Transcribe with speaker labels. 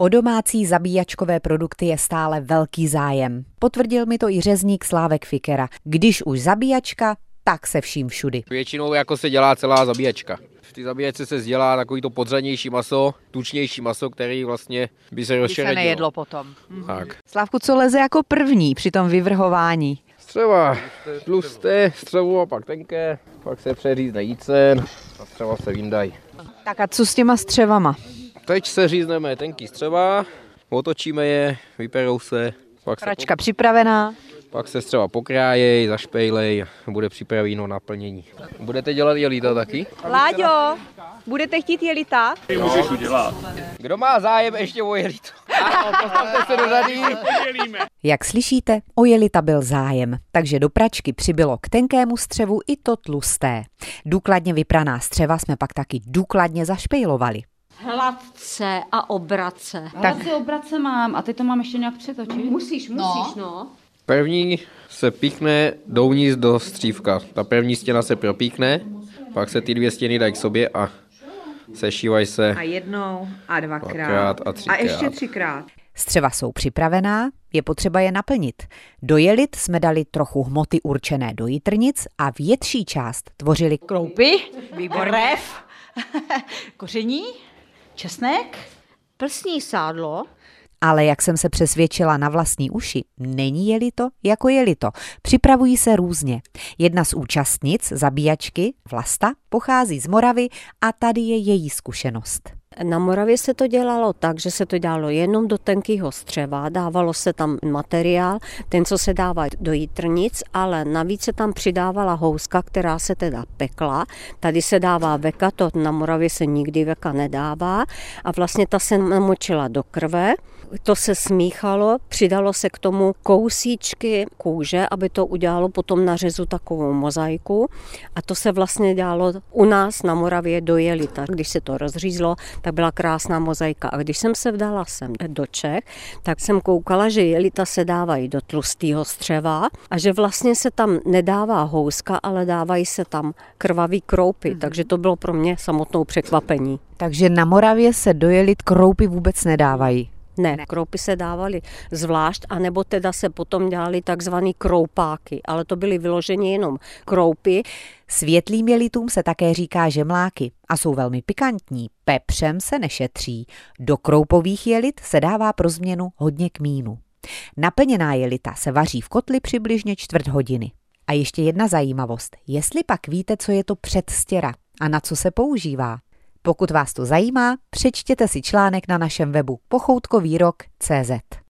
Speaker 1: O domácí zabíjačkové produkty je stále velký zájem. Potvrdil mi to i řezník Slávek Fikera. Když už zabíjačka, tak se vším všudy.
Speaker 2: Většinou jako se dělá celá zabíjačka. V té zabíjačce se dělá takový to podřadnější maso, tučnější maso, který vlastně by se rozšeredilo.
Speaker 3: se nejedlo potom.
Speaker 2: Tak.
Speaker 3: Slávku, co leze jako první při tom vyvrhování?
Speaker 2: Střeva tlusté, střevo a pak tenké, pak se přeřízne jícen a střeva se vyndají.
Speaker 3: Tak a co s těma střevama?
Speaker 2: Teď se řízneme tenký střeva, otočíme je, vyperou se, pak se,
Speaker 3: Pračka připravená.
Speaker 2: pak se střeva pokrájej, zašpejlej a bude připravený naplnění. Budete dělat jelita taky?
Speaker 3: Láďo, budete chtít jelita?
Speaker 2: Kdo má zájem ještě o jelito? Postavte se do řady.
Speaker 1: Jak slyšíte, o jelita byl zájem, takže do pračky přibylo k tenkému střevu i to tlusté. Důkladně vypraná střeva jsme pak taky důkladně zašpejlovali.
Speaker 4: Hladce a obrace.
Speaker 5: Tak si obrace mám a teď to mám ještě nějak přetočit.
Speaker 4: Musíš, musíš, no.
Speaker 2: První se píchne dovnitř do střívka. Ta první stěna se propíkne, pak se ty dvě stěny dají k sobě a sešívají se.
Speaker 3: A jednou a dvakrát.
Speaker 2: Dvakrát a třikrát.
Speaker 3: A ještě třikrát.
Speaker 1: Střeva jsou připravená, je potřeba je naplnit. Do jelit jsme dali trochu hmoty určené do jitrnic a větší část tvořili
Speaker 5: Kroupy, rev, koření, česnek.
Speaker 4: Plsní sádlo,
Speaker 1: Ale jak jsem se přesvědčila na vlastní uši, není je to, jako je to. Připravují se různě. Jedna z účastnic, zabíjačky, Vlasta, pochází z Moravy a tady je její zkušenost.
Speaker 4: Na Moravě se to dělalo tak, že se to dělalo jenom do tenkého střeva, dávalo se tam materiál, ten, co se dává do jitrnic, ale navíc se tam přidávala houska, která se teda pekla. Tady se dává veka, to na Moravě se nikdy veka nedává a vlastně ta se namočila do krve, to se smíchalo, přidalo se k tomu kousíčky kůže, aby to udělalo potom na řezu takovou mozaiku a to se vlastně dělalo u nás na Moravě do jelita. Když se to rozřízlo, tak byla krásná mozaika. A když jsem se vdala sem do Čech, tak jsem koukala, že jelita se dávají do tlustého střeva a že vlastně se tam nedává houska, ale dávají se tam krvavý kroupy. Takže to bylo pro mě samotnou překvapení.
Speaker 1: Takže na Moravě se do jelit kroupy vůbec nedávají.
Speaker 4: Ne, kroupy se dávaly zvlášť, anebo teda se potom dělali takzvaný kroupáky, ale to byly vyloženě jenom kroupy.
Speaker 1: Světlým jelitům se také říká žemláky a jsou velmi pikantní. Pepřem se nešetří. Do kroupových jelit se dává pro změnu hodně kmínu. Naplněná jelita se vaří v kotli přibližně čtvrt hodiny. A ještě jedna zajímavost. Jestli pak víte, co je to předstěra a na co se používá, pokud vás to zajímá, přečtěte si článek na našem webu pochoutkovýrok.cz.